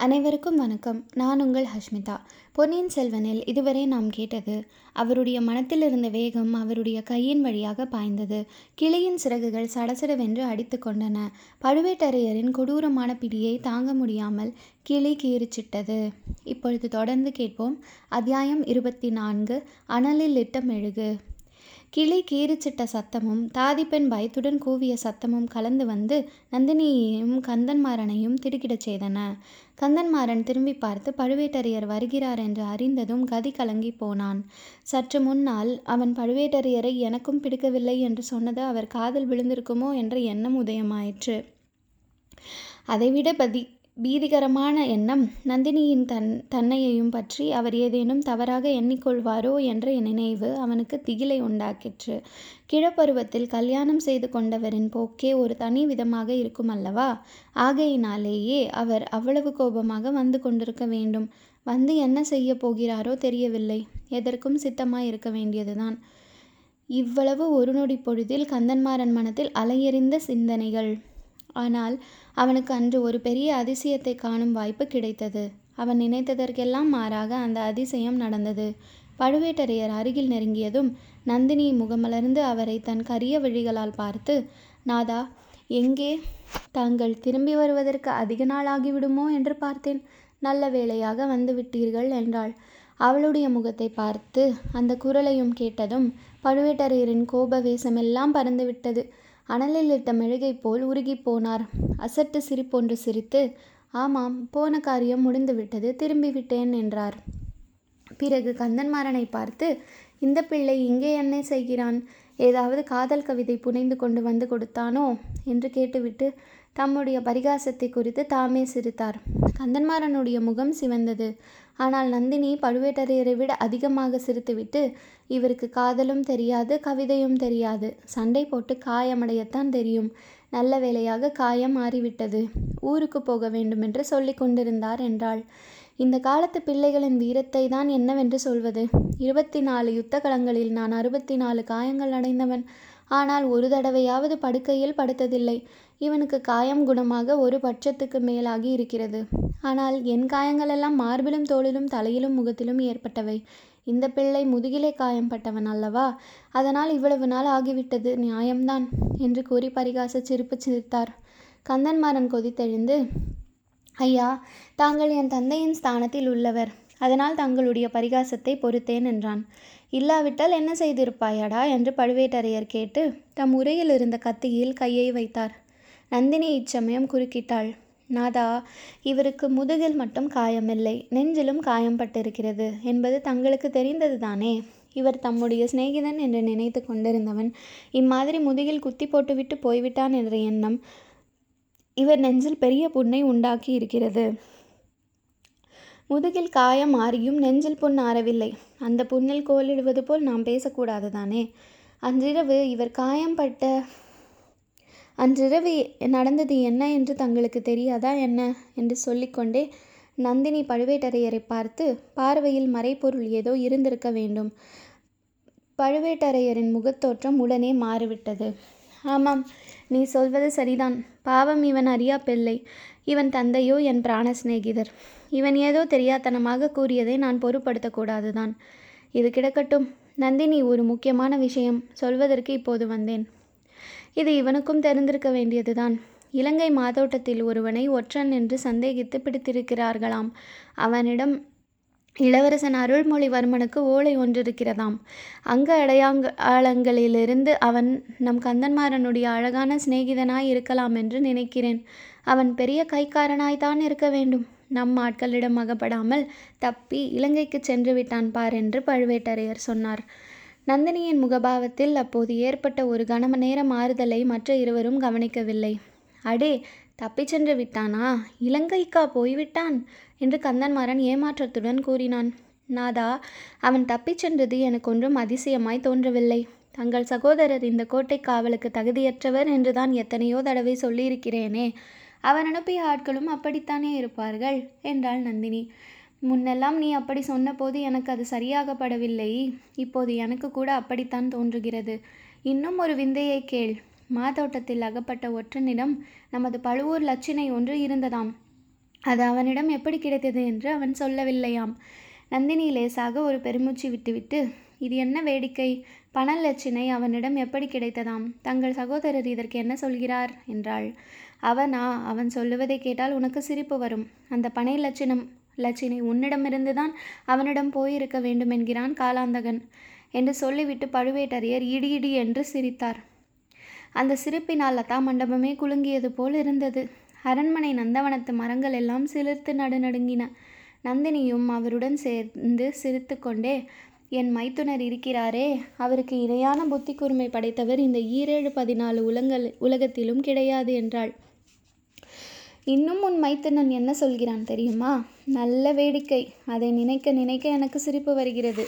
அனைவருக்கும் வணக்கம். நான் உங்கள் ஹஷ்மிதா. பொன்னியின் செல்வனில் இதுவரை நாம் கேட்டது அவருடைய மனத்தில் இருந்த வேகம் அவருடைய கையின் வழியாக பாய்ந்தது. கிளியின் சிறகுகள் சடசடவென்று அடித்து கொண்டன. பழுவேட்டரையரின் கொடூரமான பிடியை தாங்க முடியாமல் கிளி கீறிச்சிட்டது. இப்பொழுது தொடர்ந்து கேட்போம். அத்தியாயம் இருபத்தி நான்கு அனலில் இட்ட மெழுகு. கிளி கீறிச்சிட்ட சத்தமும் தாதிப்பெண் பயத்துடன் கூவிய சத்தமும் கலந்து வந்து நந்தினியையும் கந்தன்மாறனையும் திடுக்கிடச் செய்தன. கந்தன்மாறன் திரும்பி பார்த்து பழுவேட்டரையர் வருகிறார் என்று அறிந்ததும் கதி கலங்கி போனான். சற்று முன்னால் அவன் பழுவேட்டரையரை எனக்கும் பிடிக்கவில்லை என்று சொன்னது அவர் காதில் விழுந்திருக்குமோ என்ற எண்ணம் உதயமாயிற்று. அதைவிட பதி பீதிகரமான எண்ணம். நந்தினியின் தன் தன்னையையும் பற்றி அவர் ஏதேனும் தவறாக எண்ணிக்கொள்வாரோ என்ற நினைவு அவனுக்கு திகிலை உண்டாக்கிற்று. கிழப்பருவத்தில் கல்யாணம் செய்து கொண்டவரின் போக்கே ஒரு தனி விதமாக இருக்கும் அல்லவா? ஆகையினாலேயே அவர் அவ்வளவு கோபமாக வந்து கொண்டிருக்க வேண்டும். வந்து என்ன செய்ய போகிறாரோ தெரியவில்லை. எதற்கும் சித்தமாய் இருக்க வேண்டியதுதான். இவ்வளவு ஒரு நொடி பொழுதில் கந்தன்மாறன் மனத்தில் அலையெறிந்த சிந்தனைகள். ஆனால் அவனுக்கு அன்று ஒரு பெரிய அதிசயத்தை காணும் வாய்ப்பு கிடைத்தது. அவன் நினைத்ததற்கெல்லாம் மாறாக அந்த அதிசயம் நடந்தது. பழுவேட்டரையர் அருகில் நெருங்கியதும் நந்தினி முகமலர்ந்து அவரை தன் கரிய விழிகளால் பார்த்து நாதா எங்கே? தாங்கள் திரும்பி வருவதற்கு அதிக நாள் ஆகிவிடுமோ என்று பார்த்தேன். நல்ல வேளையாக வந்து விட்டீர்கள் என்றாள். அவளுடைய முகத்தை பார்த்து அந்த குரலையும் கேட்டதும் பழுவேட்டரையரின் கோப வேஷமெல்லாம் பறந்துவிட்டது. அனலில் இட்ட மெழுகை போல் உருகி போனார் அசட்டு சிரிப்பொன்று சிரித்து ஆமாம் போன காரியம் முடிந்துவிட்டது திரும்பி விட்டேன் என்றார். பிறகு கந்தன்மாறனை பார்த்து இந்த பிள்ளை இங்கே என்ன செய்கிறான்? ஏதாவது காதல் கவிதை புனைந்து கொண்டு வந்து கொடுத்தானோ? என்று கேட்டுவிட்டு தம்முடைய பரிகாசத்தை குறித்து தாமே சிரித்தார். கந்தன்மாறனுடைய முகம் சிவந்தது. ஆனால் நந்தினி பழுவேட்டரையரை விட அதிகமாக சிரித்துவிட்டு இவருக்கு காதலும் தெரியாது கவிதையும் தெரியாது. சண்டை போட்டு காயமடையத்தான் தெரியும். நல்ல வேளையாக காயம் மாறிவிட்டது. ஊருக்கு போக வேண்டுமென்று சொல்லி கொண்டிருந்தார் என்றாள். இந்த காலத்து பிள்ளைகளின் வீரத்தை தான் என்னவென்று சொல்வது? இருபத்தி நாலு யுத்த களங்களில் நான் அறுபத்தி நாலு காயங்கள் அடைந்தவன். ஆனால் ஒரு தடவையாவது படுக்கையில் படுத்ததில்லை. இவனுக்கு காயம் குணமாக ஒரு பட்சத்துக்கு மேலாகி இருக்கிறது. ஆனால் என் காயங்களெல்லாம் மார்பிலும் தோளிலும் தலையிலும் முகத்திலும் ஏற்பட்டவை. இந்த பிள்ளை முதுகிலே காயம்பட்டவன் அல்லவா? அதனால் இவ்வளவு நாள் ஆகிவிட்டது நியாயம்தான் என்று கூறி பரிகாச சிரிப்பு சிரித்தார். கந்தன்மாறன் கொதித்தெழுந்து ஐயா தாங்கள் என் தந்தையின் ஸ்தானத்தில் உள்ளவர். அதனால் தங்களுடைய பரிகாசத்தை பொறுத்தேன் என்றான். இல்லாவிட்டால் என்ன செய்திருப்பாயாடா? என்று பழுவேட்டரையர் கேட்டு தம் உரையில் இருந்த கத்தியில் கையை வைத்தார். நந்தினி இச்சமயம் குறுக்கிட்டாள். நாதா இவருக்கு முதுகில் மட்டும் காயமில்லை நெஞ்சிலும் காயம் பட்டிருக்கிறது என்பது தங்களுக்கு தெரிந்தது தானே இவர் தம்முடைய சிநேகிதன் என்று நினைத்து கொண்டிருந்தவன் இம்மாதிரி முதுகில் குத்தி போட்டுவிட்டு போய்விட்டான் என்ற எண்ணம் இவர் நெஞ்சில் பெரிய புண்ணை உண்டாக்கி இருக்கிறது. முதுகில் காயம் ஆறியும் நெஞ்சில் புண் ஆறவில்லை. அந்த புண்ணில் கோலிடுவது போல் நாம் பேசக்கூடாது தானே? அன்றிரவு இவர் காயம்பட்ட அன்றிரவு நடந்தது என்ன என்று தங்களுக்கு தெரியாதா என்ன? என்று சொல்லிக்கொண்டே நந்தினி பழுவேட்டரையரை பார்த்து பார்வையில் மறைப்பொருள் ஏதோ இருந்திருக்க வேண்டும். பழுவேட்டரையரின் முகத்தோற்றம் உடனே மாறிவிட்டது. ஆமாம் நீ சொல்வது சரிதான். பாவம் இவன் அறியா பிள்ளை. இவன் தந்தையோ என் பிராண சிநேகிதர். இவன் ஏதோ தெரியாத்தனமாக கூறியதை நான் பொருட்படுத்தக்கூடாதுதான். இது கிடக்கட்டும். நந்தினி ஒரு முக்கியமான விஷயம் சொல்வதற்கு இப்போது வந்தேன். இது இவனுக்கும் தெரிந்திருக்க வேண்டியதுதான். இலங்கை மாதோட்டத்தில் ஒருவனை ஒற்றன் என்று சந்தேகித்து பிடித்திருக்கிறார்களாம். அவனிடம் இளவரசன் அருள்மொழிவர்மனுக்கு ஓலை ஒன்றிருக்கிறதாம். அங்க அடையாளங்களிலிருந்து அவன் நம் கந்தன்மாரனுடைய அழகான சிநேகிதனாய் இருக்கலாம் என்று நினைக்கிறேன். அவன் பெரிய கைக்காரனாய்தான் இருக்க வேண்டும். நம் ஆட்களிடம் அகப்படாமல் தப்பி இலங்கைக்கு சென்று விட்டான் பார் என்று பழுவேட்டரையர் சொன்னார். நந்தினியின் முகபாவத்தில் அப்போது ஏற்பட்ட ஒரு கணம நேர மாறுதலை மற்ற இருவரும் கவனிக்கவில்லை. அடே தப்பிச் சென்று விட்டானா? இலங்கைக்கா போய்விட்டான்? என்று கந்தன்மாறன் ஏமாற்றத்துடன் கூறினான். நாதா அவன் தப்பிச் சென்றது எனக்கு ஒன்றும் அதிசயமாய் தோன்றவில்லை. தங்கள் சகோதரர் இந்த கோட்டை காவலுக்கு தகுதியற்றவர் என்றுதான் எத்தனையோ தடவை சொல்லியிருக்கிறேனே. அவன் அனுப்பிய ஆட்களும் அப்படித்தானே இருப்பார்கள்? என்றாள் நந்தினி. முன்னெல்லாம் நீ அப்படி சொன்னபோது எனக்கு அது சரியாகப்படவில்லை. இப்போது எனக்கு கூட அப்படித்தான் தோன்றுகிறது. இன்னும் ஒரு விந்தையை கேள். மாதோட்டத்தில் அகப்பட்ட ஒற்றனிடம் நமது பழுவூர் லட்சினை ஒன்று இருந்ததாம். அது அவனிடம் எப்படி கிடைத்தது என்று அவன் சொல்லவில்லையாம். நந்தினி லேசாக ஒரு பெருமூச்சு விட்டுவிட்டு இது என்ன வேடிக்கை? பணலட்சினை அவனிடம் எப்படி கிடைத்ததாம்? தங்கள் சகோதரர் இதற்கு என்ன சொல்கிறார்? என்றாள். அவனா? அவன் சொல்லுவதை கேட்டால் உனக்கு சிரிப்பு வரும். அந்த பனை லட்சணம் லட்சினை உன்னிடமிருந்துதான் அவனிடம் போயிருக்க வேண்டும் என்கிறான் காலாந்தகன் என்று சொல்லிவிட்டு பழுவேட்டரையர் இடி இடி என்று சிரித்தார். அந்த சிரிப்பினால் லதா மண்டபமே குலுங்கியது போல் இருந்தது. அரண்மனை நந்தவனத்து மரங்கள் எல்லாம் சிலிர்த்து நடுநடுங்கின. நந்தினியும் அவருடன் சேர்ந்து சிரித்து கொண்டே என் மைத்துனர் இருக்கிறாரே அவருக்கு இணையான புத்தி கூர்மை படைத்தவர் இந்த ஈரேழு பதினாலு உலங்கள் உலகத்திலும் கிடையாது என்றாள். இன்னும் உன் மைத்துனன் என்ன சொல்கிறான் தெரியுமா? நல்ல வேடிக்கை. அதை நினைக்க நினைக்க எனக்கு சிரிப்பு வருகிறது.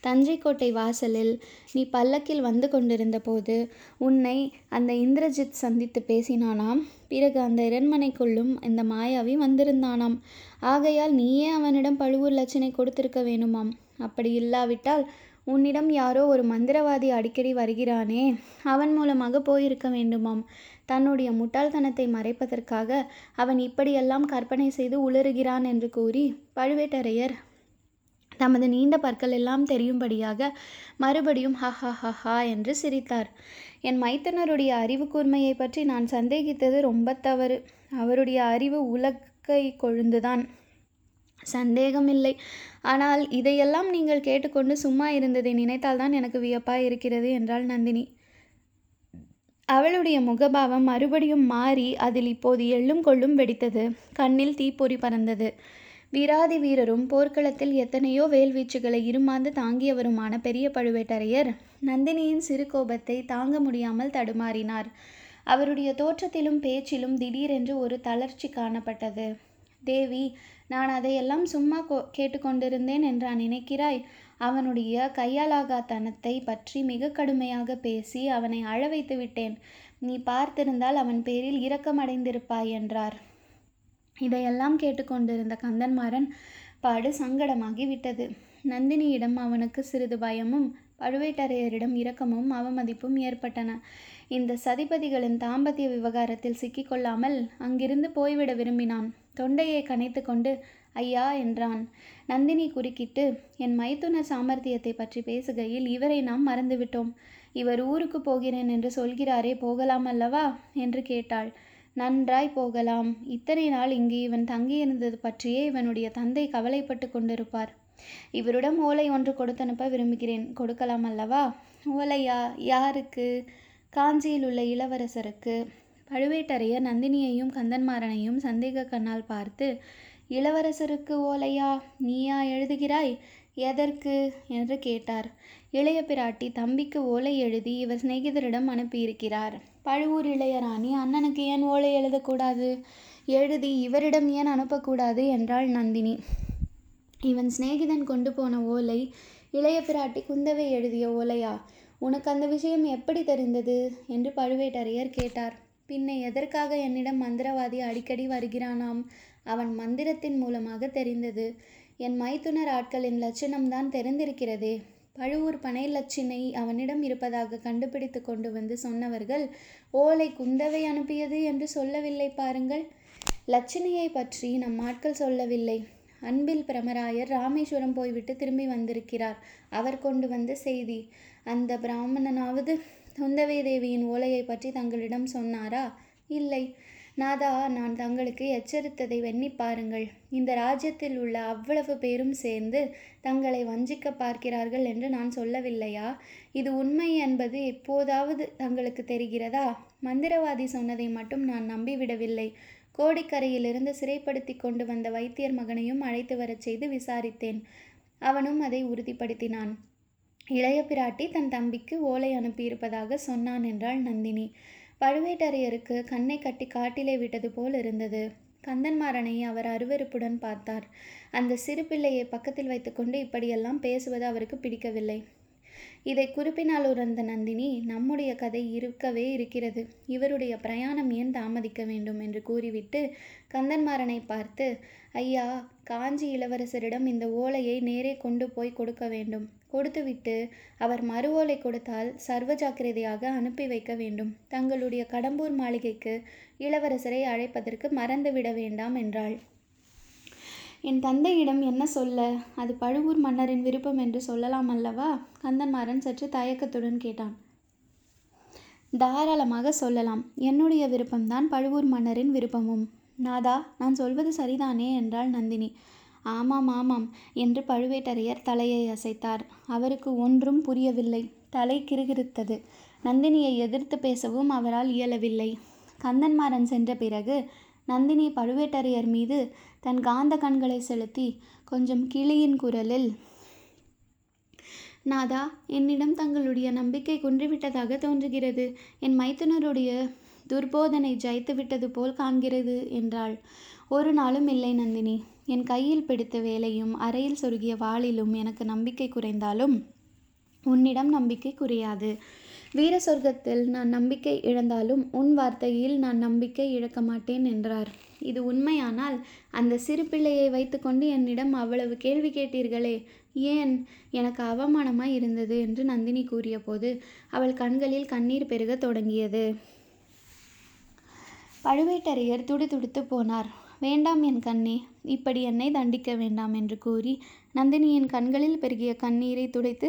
தஞ்சை கோட்டை வாசலில் நீ பல்லக்கில் வந்து கொண்டிருந்த போது உன்னை அந்த இந்திரஜித் சந்தித்து பேசினானாம். பிறகு அந்த இரண்மனைக்குள்ளும் இந்த மாயாவி வந்திருந்தானாம். ஆகையால் நீயே அவனிடம் பழுவூர் லட்சணை கொடுத்திருக்க வேணுமாம். அப்படி இல்லாவிட்டால் உன்னிடம் யாரோ ஒரு மந்திரவாதி அடிக்கடி வருகிறானே அவன் மூலமாக போயிருக்க வேண்டுமாம். தன்னுடைய முட்டாள்தனத்தை மறைப்பதற்காக அவன் இப்படியெல்லாம் கற்பனை செய்து உளறுகிறான் என்று கூறி பழுவேட்டரையர் தமது நீண்ட பற்கள் எல்லாம் தெரியும்படியாக மறுபடியும் ஹ ஹ ஹ ஹா என்று சிரித்தார். என் மைத்தனருடைய அறிவு கூர்மையை பற்றி நான் சந்தேகித்தது ரொம்ப தவறு. அவருடைய அறிவு உலக்கை கொழுந்துதான். சந்தேகமில்லை. ஆனால் இதையெல்லாம் நீங்கள் கேட்டுக்கொண்டு சும்மா இருந்ததை நினைத்தால்தான் எனக்கு வியப்பாய் இருக்கிறது என்றாள் நந்தினி. அவளுடைய முகபாவம் மறுபடியும் மாறி அதில் இப்போது எள்ளும் கொள்ளும் வெடித்தது. கண்ணில் தீப்பொறி பறந்தது. வீராதி வீரரும் போர்க்களத்தில் எத்தனையோ வேல்வீச்சுகளை இருமாந்து தாங்கியவருமான பெரிய பழுவேட்டரையர் நந்தினியின் சிறு கோபத்தை தாங்க முடியாமல் தடுமாறினார். அவருடைய தோற்றத்திலும் பேச்சிலும் திடீரென்று ஒரு தளர்ச்சி காணப்பட்டது. தேவி நான் அதையெல்லாம் சும்மா கோ கேட்டுக்கொண்டிருந்தேன் என்றா நினைக்கிறாய்? அவனுடைய கையாலாகாத்தனத்தை பற்றி மிக கடுமையாக பேசி அவனை அழ வைத்து விட்டேன். நீ பார்த்திருந்தால் அவன் பேரில் இரக்கமடைந்திருப்பாய் என்றார். இதையெல்லாம் கேட்டுக்கொண்டிருந்த கந்தன்மாறன் பாடு சங்கடமாகி விட்டது. நந்தினியிடம் அவனுக்கு சிறிது பயமும் பழுவேட்டரையரிடம் இரக்கமும் அவமதிப்பும் ஏற்பட்டன. இந்த சதிபதிகளின் தாம்பத்திய விவகாரத்தில் சிக்கிக்கொள்ளாமல் அங்கிருந்து போய்விட விரும்பினான். தொண்டையை கனைத்து கொண்டு ஐயா என்றான். நந்தினி குறுக்கிட்டு என் மைத்துன சாமர்த்தியத்தை பற்றி பேசுகையில் இவரை நாம் மறந்துவிட்டோம். இவர் ஊருக்கு போகிறேன் என்று சொல்கிறாரே போகலாம் அல்லவா? என்று கேட்டாள். நன்றாய் போகலாம். இத்தனை நாள் இங்கு இவன் தங்கியிருந்தது பற்றியே இவனுடைய தந்தை கவலைப்பட்டு கொண்டிருப்பார். இவரிடம் ஓலை ஒன்று கொடுத்தனுப்ப விரும்புகிறேன். கொடுக்கலாம் அல்லவா? ஓலையா? யாருக்கு? காஞ்சியில் உள்ள இளவரசருக்கு. பழுவேட்டரையர் நந்தினியையும் கந்தன்மாறனையும் சந்தேக கண்ணால் பார்த்து இளவரசருக்கு ஓலையா? நீயா எழுதுகிறாய்? எதற்கு? என்று கேட்டார். இளைய பிராட்டி தம்பிக்கு ஓலை எழுதி இவர் சிநேகிதரிடம் அனுப்பியிருக்கிறார். பழுவூர் இளையராணி அண்ணனுக்கு ஏன் ஓலை எழுதக்கூடாது? எழுதி இவரிடம் ஏன் அனுப்பக்கூடாது? என்றாள் நந்தினி. இவன் சிநேகிதன் கொண்டு போன ஓலை இளைய பிராட்டி குந்தவை எழுதிய ஓலையா? உனக்கு அந்த விஷயம் எப்படி தெரிந்தது? என்று பழுவேட்டரையர் கேட்டார். பின்ன எதற்காக என்னிடம் மந்திரவாதி அடிக்கடி வருகிறானாம்? அவன் மந்திரத்தின் மூலமாக தெரிந்தது. என் மைத்துனர் ஆட்களின் லட்சணம்தான் தெரிந்திருக்கிறதே. பழுவூர் பனை லட்சினை அவனிடம் இருப்பதாக கண்டுபிடித்து கொண்டு வந்து சொன்னவர்கள் ஓலை குந்தவை அனுப்பியது என்று சொல்லவில்லை பாருங்கள். லட்சினையை பற்றி நம் ஆட்கள் சொல்லவில்லை. அன்பில் பிரமராயர் ராமேஸ்வரம் போய்விட்டு திரும்பி வந்திருக்கிறார். அவர் கொண்டு வந்த செய்தி அந்த பிராமணனாவது குந்தவை தேவியின் ஓலையை பற்றி தங்களிடம் சொன்னாரா? இல்லை. நாதா நான் தங்களுக்கு எச்சரித்ததை வெண்ணி பாருங்கள். இந்த ராஜ்யத்தில் உள்ள அவ்வளவு பேரும் சேர்ந்து தங்களை வஞ்சிக்க பார்க்கிறார்கள் என்று நான் சொல்லவில்லையா? இது உண்மை என்பது எப்போதாவது தங்களுக்கு தெரிகிறதா? மந்திரவாதி சொன்னதை மட்டும் நான் நம்பிவிடவில்லை. கோடிக்கரையிலிருந்து சிறைப்படுத்தி கொண்டு வந்த வைத்தியர் மகனையும் அழைத்து வரச் செய்து விசாரித்தேன். அவனும் அதை உறுதிப்படுத்தினான். இளைய பிராட்டி தன் தம்பிக்கு ஓலை அனுப்பியிருப்பதாக சொன்னான் என்றாள் நந்தினி. பழுவேட்டரையருக்கு கண்ணை கட்டி காட்டிலே விட்டது போல் இருந்தது. கந்தன்மாறனை அவர் அருவருப்புடன் பார்த்தார். அந்த சிறு பிள்ளையை பக்கத்தில் வைத்துக்கொண்டு இப்படியெல்லாம் பேசுவது அவருக்கு பிடிக்கவில்லை. இதை குறிப்பினால் உணர்ந்த நந்தினி நம்முடைய கதை இருக்கவே இருக்கிறது. இவருடைய பிரயாணம் ஏன் தாமதிக்க வேண்டும்? என்று கூறிவிட்டு கந்தன்மாறனை பார்த்து ஐயா காஞ்சி இளவரசரிடம் இந்த ஓலையை நேரே கொண்டு போய் கொடுக்க வேண்டும். கொடுத்துவிட்டு அவர் மறு ஓலை கொடுத்தால் சர்வ ஜாக்கிரதையாக அனுப்பி வைக்க வேண்டும். தங்களுடைய கடம்பூர் மாளிகைக்கு இளவரசரை அழைப்பதற்கு மறந்துவிட வேண்டாம் என்றாள். என் தந்தையிடம் என்ன சொல்ல? அது பழுவூர் மன்னரின் விருப்பம் என்று சொல்லலாம் அல்லவா? கந்தன்மாறன் சற்று தயக்கத்துடன் கேட்டான். தாராளமாக சொல்லலாம். என்னுடைய விருப்பம்தான் பழுவூர் மன்னரின் விருப்பமும். நாதா நான் சொல்வது சரிதானே? என்றாள் நந்தினி. ஆமாம் ஆமாம் என்று பழுவேட்டரையர் தலையை அசைத்தார். அவருக்கு ஒன்றும் புரியவில்லை. தலை கிறுகிறுத்தது நந்தினியை எதிர்த்து பேசவும் அவரால் இயலவில்லை. கந்தன்மாறன் சென்ற பிறகு நந்தினி பழுவேட்டரையர் மீது தன் காந்த கண்களை செலுத்தி கொஞ்சம் கிளியின் குரலில் நாதா என்னிடம் தங்களுடைய நம்பிக்கை குன்றிவிட்டதாக தோன்றுகிறது. என் மைத்துனருடைய துர்போதனை ஜெயித்து விட்டது போல் காண்கிறது என்றாள். ஒரு நாளும் இல்லை நந்தினி. என் கையில் பிடித்த வேலையும் அறையில் சொருகிய வாளிலும் எனக்கு நம்பிக்கை குறைந்தாலும் உன்னிடம் நம்பிக்கை குறையாது. வீர சொர்க்கத்தில் நான் நம்பிக்கை இழந்தாலும் உன் வார்த்தையில் நான் நம்பிக்கை இழக்க மாட்டேன் என்றார். இது உண்மையானால் அந்த சிறு பிள்ளையை வைத்துக்கொண்டு என்னிடம் அவ்வளவு கேள்வி கேட்டீர்களே. ஏன்? எனக்கு அவமானமாய் இருந்தது என்று நந்தினி கூறியபோது அவள் கண்களில் கண்ணீர் பெருக தொடங்கியது. பழுவேட்டரையர் துடிதுடித்து போனார். வேண்டாம் என் கண்ணே இப்படி என்னை தண்டிக்க வேண்டாம் என்று கூறி நந்தினியின் கண்களில் பெருகிய கண்ணீரை துடைத்து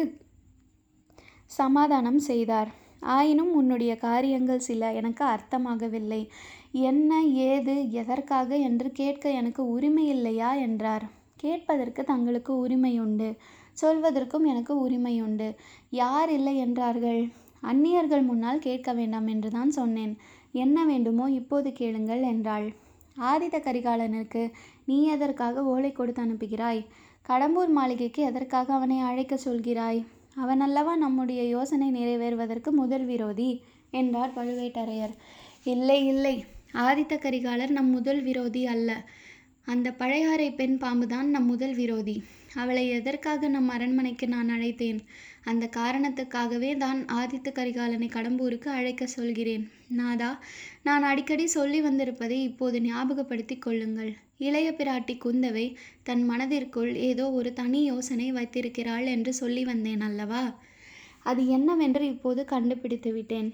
சமாதானம் செய்தார். ஆயினும் உன்னுடைய காரியங்கள் சில எனக்கு அர்த்தமாகவில்லை. என்ன ஏது எதற்காக என்று கேட்க எனக்கு உரிமை இல்லையா என்றார். கேட்பதற்கு தங்களுக்கு உரிமையுண்டு. சொல்வதற்கும் எனக்கு உரிமையுண்டு. யார் இல்லை என்றார்கள். அந்நியர்கள் முன்னால் கேட்க வேண்டாம் என்று தான் சொன்னேன். என்ன வேண்டுமோ இப்போது கேளுங்கள் என்றாள். ஆதித்த கரிகாலனுக்கு நீ எதற்காக ஓலை கொடுத்து அனுப்புகிறாய்? கடம்பூர் மாளிகைக்கு எதற்காக அவனை அழைக்க சொல்கிறாய்? அவன் அல்லவா நம்முடைய யோசனை நிறைவேறுவதற்கு முதல் விரோதி? என்றார் பழுவேட்டரையர். இல்லை இல்லை. ஆதித்த கரிகாலர் நம் முதல் விரோதி அல்ல. அந்த பழையாறை பெண் பாம்புதான் நம் முதல் விரோதி. அவளை எதற்காக நம் அரண்மனைக்கு நான் அழைத்தேன்? அந்த காரணத்துக்காகவே தான் ஆதித்த கரிகாலனை கடம்பூருக்கு அழைக்க சொல்கிறேன். நாதா நான் அடிக்கடி சொல்லி வந்திருப்பதை இப்போது ஞாபகப்படுத்தி கொள்ளுங்கள். இளைய பிராட்டி குந்தவை தன் மனதிற்குள் ஏதோ ஒரு தனி யோசனை வைத்திருக்கிறாள் என்று சொல்லி வந்தேன் அல்லவா? அது என்னவென்று இப்போது கண்டுபிடித்து விட்டேன்.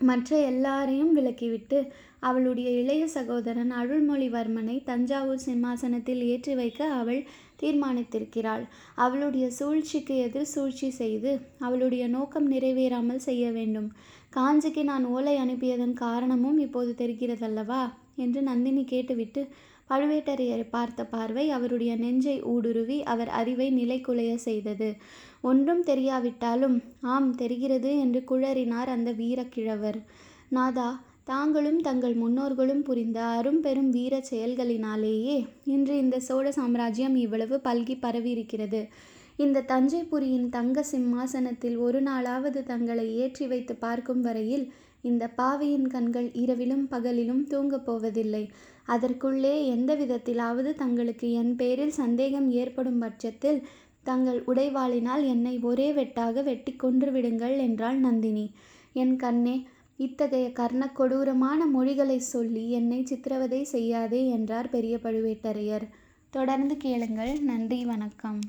மற்ற எல்லாரையும் விலக்கிவிட்டு அவளுடைய இளைய சகோதரன் அருள்மொழிவர்மனை தஞ்சாவூர் சிம்மாசனத்தில் ஏற்றி வைக்க அவள் தீர்மானித்திருக்கிறாள். அவளுடைய சூழ்ச்சிக்கு எதிர் சூழ்ச்சி செய்து அவளுடைய நோக்கம் நிறைவேறாமல் செய்ய வேண்டும். காஞ்சிக்கு நான் ஓலை அனுப்பியதன் காரணமும் இப்போது தெரிகிறதல்லவா? என்று நந்தினி கேட்டுவிட்டு பழுவேட்டரையரை பார்த்த பார்வை அவருடைய நெஞ்சை ஊடுருவி அவர் அறிவை நிலைக்குலைய செய்தது. ஒன்றும் தெரியாவிட்டாலும் ஆம் தெரிகிறது என்று குழறினார் அந்த வீரக்கிழவர். நாதா தாங்களும் தங்கள் முன்னோர்களும் புரிந்த அரும்பெரும் வீர செயல்களினாலேயே இன்று இந்த சோழ சாம்ராஜ்யம் இவ்வளவு பல்கி பரவியிருக்கிறது. இந்த தஞ்சைபுரியின் தங்க சிம்மாசனத்தில் ஒரு நாளாவது தங்களை ஏற்றி வைத்து பார்க்கும் வரையில் இந்த பாவியின் கண்கள் இரவிலும் பகலிலும் தூங்கப் போவதில்லை. அதற்குள்ளே எந்த விதத்திலாவது தங்களுக்கு என் பேரில் சந்தேகம் ஏற்படும் பட்சத்தில் தங்கள் உடைவாளினால் என்னை ஒரே வெட்டாக வெட்டி கொன்று விடுங்கள் என்றாள் நந்தினி. என் கண்ணே இத்தகைய கர்ண கொடூரமான மொழிகளை சொல்லி என்னை சித்திரவதை செய்யாதே என்றார் பெரிய பழுவேட்டரையர். தொடர்ந்து கேளுங்கள். நன்றி. வணக்கம்.